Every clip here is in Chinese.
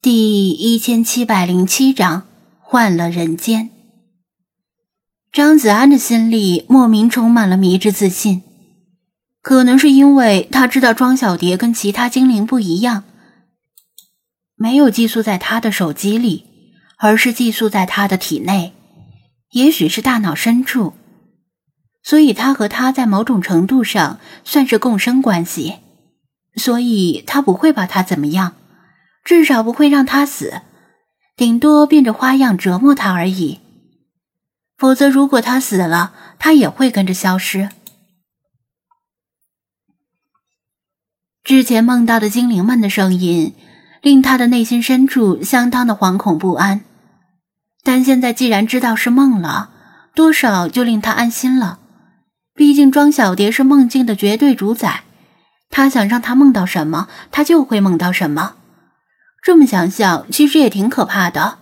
第一千七百零七章换了人间。张子安的心里莫名充满了迷之自信，可能是因为他知道庄小蝶跟其他精灵不一样，没有寄宿在他的手机里，而是寄宿在他的体内，也许是大脑深处，所以他和他在某种程度上算是共生关系，所以他不会把他怎么样。至少不会让他死，顶多变着花样折磨他而已。否则，如果他死了，他也会跟着消失。之前梦到的精灵们的声音，令他的内心深处相当的惶恐不安。但现在既然知道是梦了，多少就令他安心了。毕竟庄小蝶是梦境的绝对主宰，他想让他梦到什么，他就会梦到什么。这么想想，其实也挺可怕的。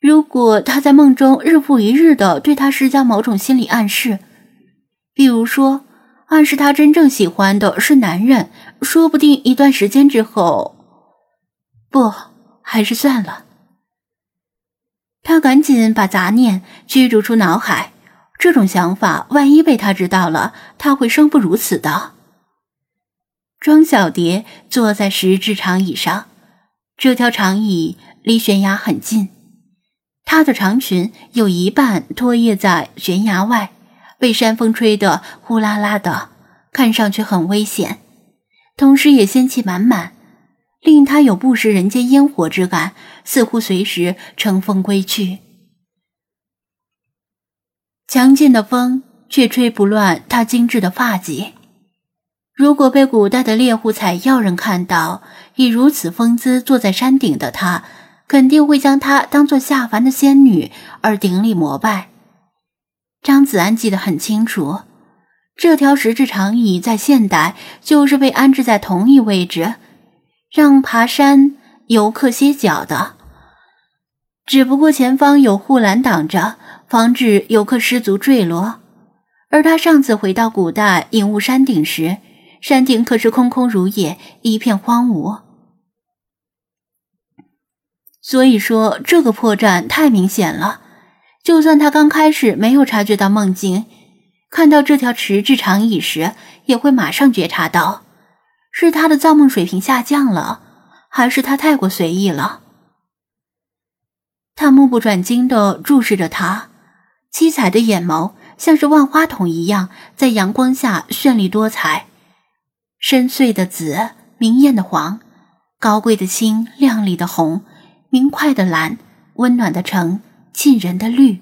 如果他在梦中日复一日的对他施加某种心理暗示，比如说暗示他真正喜欢的是男人，说不定一段时间之后，不，还是算了。他赶紧把杂念驱逐出脑海。这种想法，万一被他知道了，他会生不如死的。庄小蝶坐在石质长椅上。这条长椅离悬崖很近，她的长裙有一半拖曳在悬崖外，被山风吹得呼啦啦的，看上去很危险，同时也仙气满满，令她有不食人间烟火之感，似乎随时乘风归去。强劲的风却吹不乱她精致的发髻。如果被古代的猎户采药人看到以如此风姿坐在山顶的她，肯定会将她当做下凡的仙女而顶礼膜拜。张子安记得很清楚，这条石质长椅在现代就是被安置在同一位置，让爬山游客歇脚的。只不过前方有护栏挡着，防止游客失足坠落。而他上次回到古代隐雾山顶时，山顶可是空空如也，一片荒芜。所以说，这个破绽太明显了。就算他刚开始没有察觉到梦境，看到这条石质长椅时，也会马上觉察到，是他的造梦水平下降了，还是他太过随意了？他目不转睛地注视着他，七彩的眼眸像是万花筒一样，在阳光下绚丽多彩。深邃的紫，明艳的黄，高贵的青，亮丽的红，明快的蓝，温暖的橙，沁人的绿，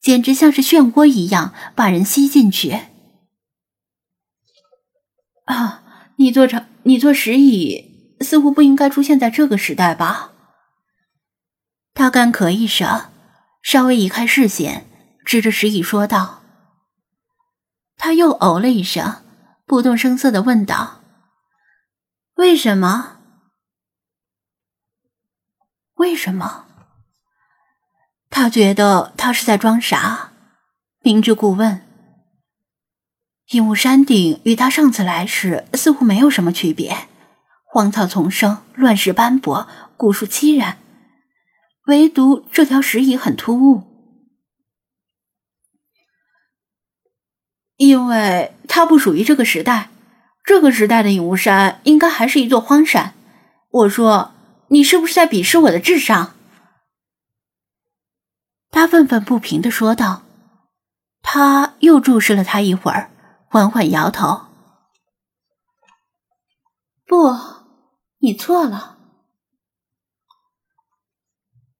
简直像是漩涡一样把人吸进去。啊，你坐长，你坐石椅，似乎不应该出现在这个时代吧？他干咳一声，稍微移开视线，指着石椅说道。他又哦了一声。不动声色的问道：“为什么？为什么？”他觉得他是在装傻，明知故问。鹦鹉山顶与他上次来时似乎没有什么区别，荒草丛生，乱石斑驳，古树凄然，唯独这条石椅很突兀，因为。它不属于这个时代，这个时代的影雾山应该还是一座荒山。我说，你是不是在鄙视我的智商？他愤愤不平的说道。他又注视了他一会儿，缓缓摇头：“不，你错了。”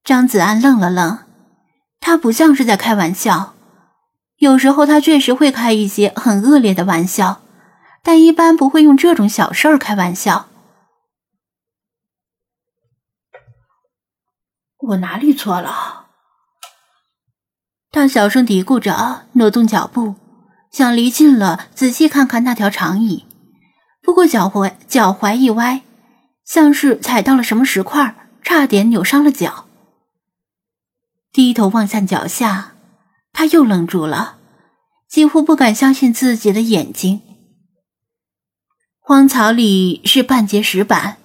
张子安愣了愣，他不像是在开玩笑。有时候他确实会开一些很恶劣的玩笑，但一般不会用这种小事儿开玩笑。我哪里错了？他小声嘀咕着，挪动脚步，想离近了仔细看看那条长椅。不过脚踝脚踝一歪，像是踩到了什么石块，差点扭伤了脚。低头望向脚下。他又愣住了，几乎不敢相信自己的眼睛。荒草里是半截石板，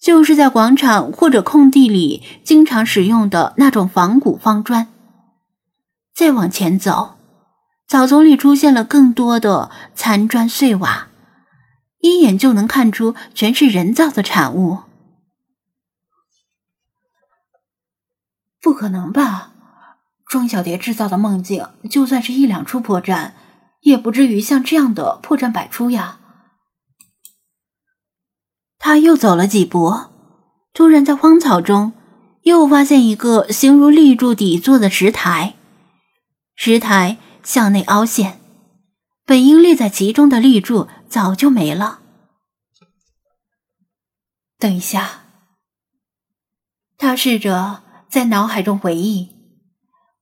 就是在广场或者空地里经常使用的那种仿古方砖。再往前走，草丛里出现了更多的残砖碎瓦，一眼就能看出全是人造的产物。不可能吧？庄小蝶制造的梦境，就算是一两处破绽，也不至于像这样的破绽百出呀。他又走了几步，突然在荒草中又发现一个形如立柱底座的石台，石台向内凹陷，本应立在其中的立柱早就没了。等一下，他试着在脑海中回忆，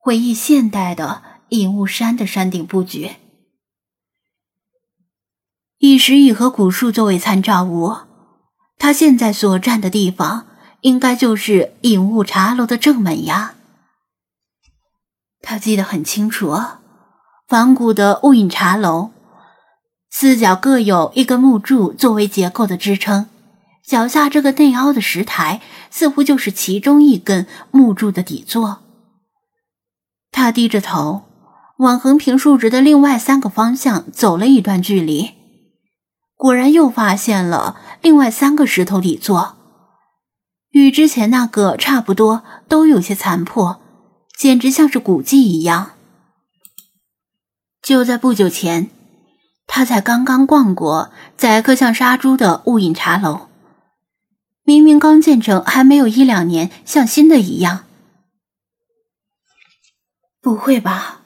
回忆现代的隐雾山的山顶布局，以石椅和古树作为参照物。他现在所站的地方，应该就是隐雾茶楼的正门呀。他记得很清楚，仿古的雾隐茶楼，四角各有一根木柱作为结构的支撑，脚下这个内凹的石台，似乎就是其中一根木柱的底座。他低着头，往横平竖直的另外三个方向走了一段距离。果然又发现了另外三个石头底座，与之前那个差不多，都有些残破，简直像是古迹一样。就在不久前，他才刚刚逛过宰客像杀猪的雾隐茶楼，明明刚建成还没有一两年，像新的一样。不会吧？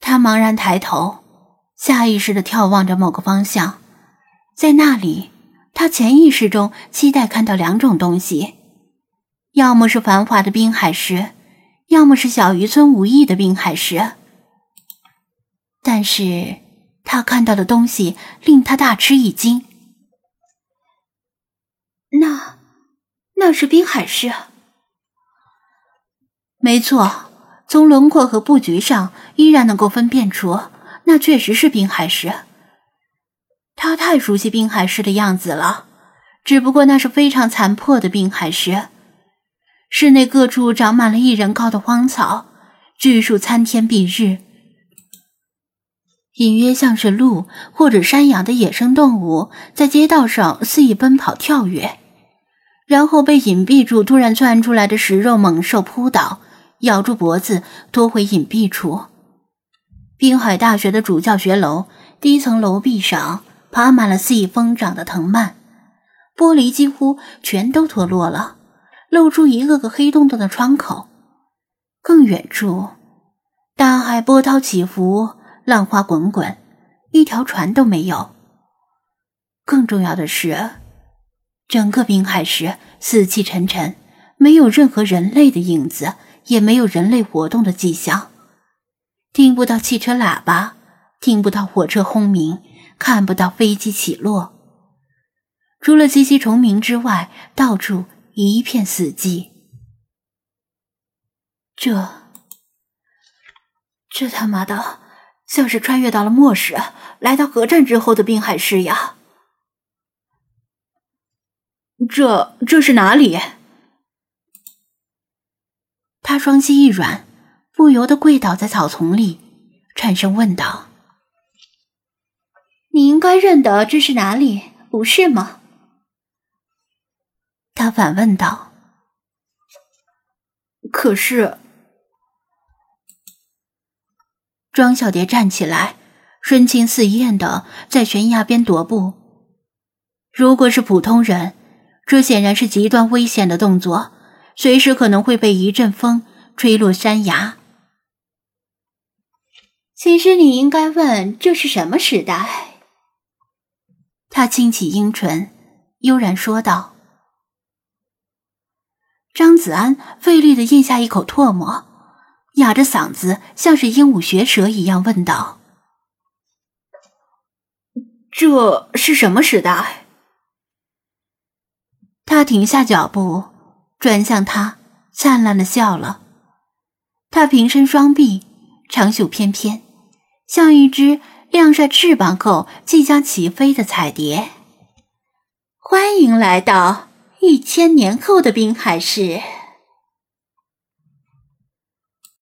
他茫然抬头。下意识的眺望着某个方向，在那里，他潜意识中期待看到两种东西：要么是繁华的滨海市，要么是小渔村无意的滨海市。但是，他看到的东西令他大吃一惊。那，那是滨海市。没错，从轮廓和布局上，依然能够分辨出。那确实是滨海市，他太熟悉滨海市的样子了。只不过那是非常残破的滨海市，室内各处长满了一人高的荒草，巨树参天蔽日，隐约像是鹿或者山羊的野生动物在街道上肆意奔跑跳跃，然后被隐蔽住突然窜出来的食肉猛兽扑倒，咬住脖子拖回隐蔽处。滨海大学的主教学楼第一层楼壁上爬满了肆意疯长的藤蔓，玻璃几乎全都脱落了，露出一个个黑洞洞的窗口。更远处，大海波涛起伏，浪花滚滚，一条船都没有。更重要的是，整个滨海市死气沉沉，没有任何人类的影子，也没有人类活动的迹象。听不到汽车喇叭，听不到火车轰鸣，看不到飞机起落。除了唧唧虫鸣之外，到处一片死寂。这，这他妈的像是穿越到了末世，来到核战之后的滨海市呀！这这是哪里？他双膝一软。不由得跪倒在草丛里，颤声问道：“你应该认得这是哪里，不是吗？”他反问道。可是，庄小蝶站起来，神情似焰的在悬崖边踱步。如果是普通人，这显然是极端危险的动作，随时可能会被一阵风吹落山崖。其实你应该问这是什么时代。他轻启樱唇，悠然说道。张子安费力的咽下一口唾沫，哑着嗓子，像是鹦鹉学舌一样问道：“这是什么时代？”他停下脚步，转向他，灿烂的笑了。他平伸双臂，长袖翩翩。像一只晾晒翅膀后即将起飞的彩蝶。欢迎来到一千年后的滨海市。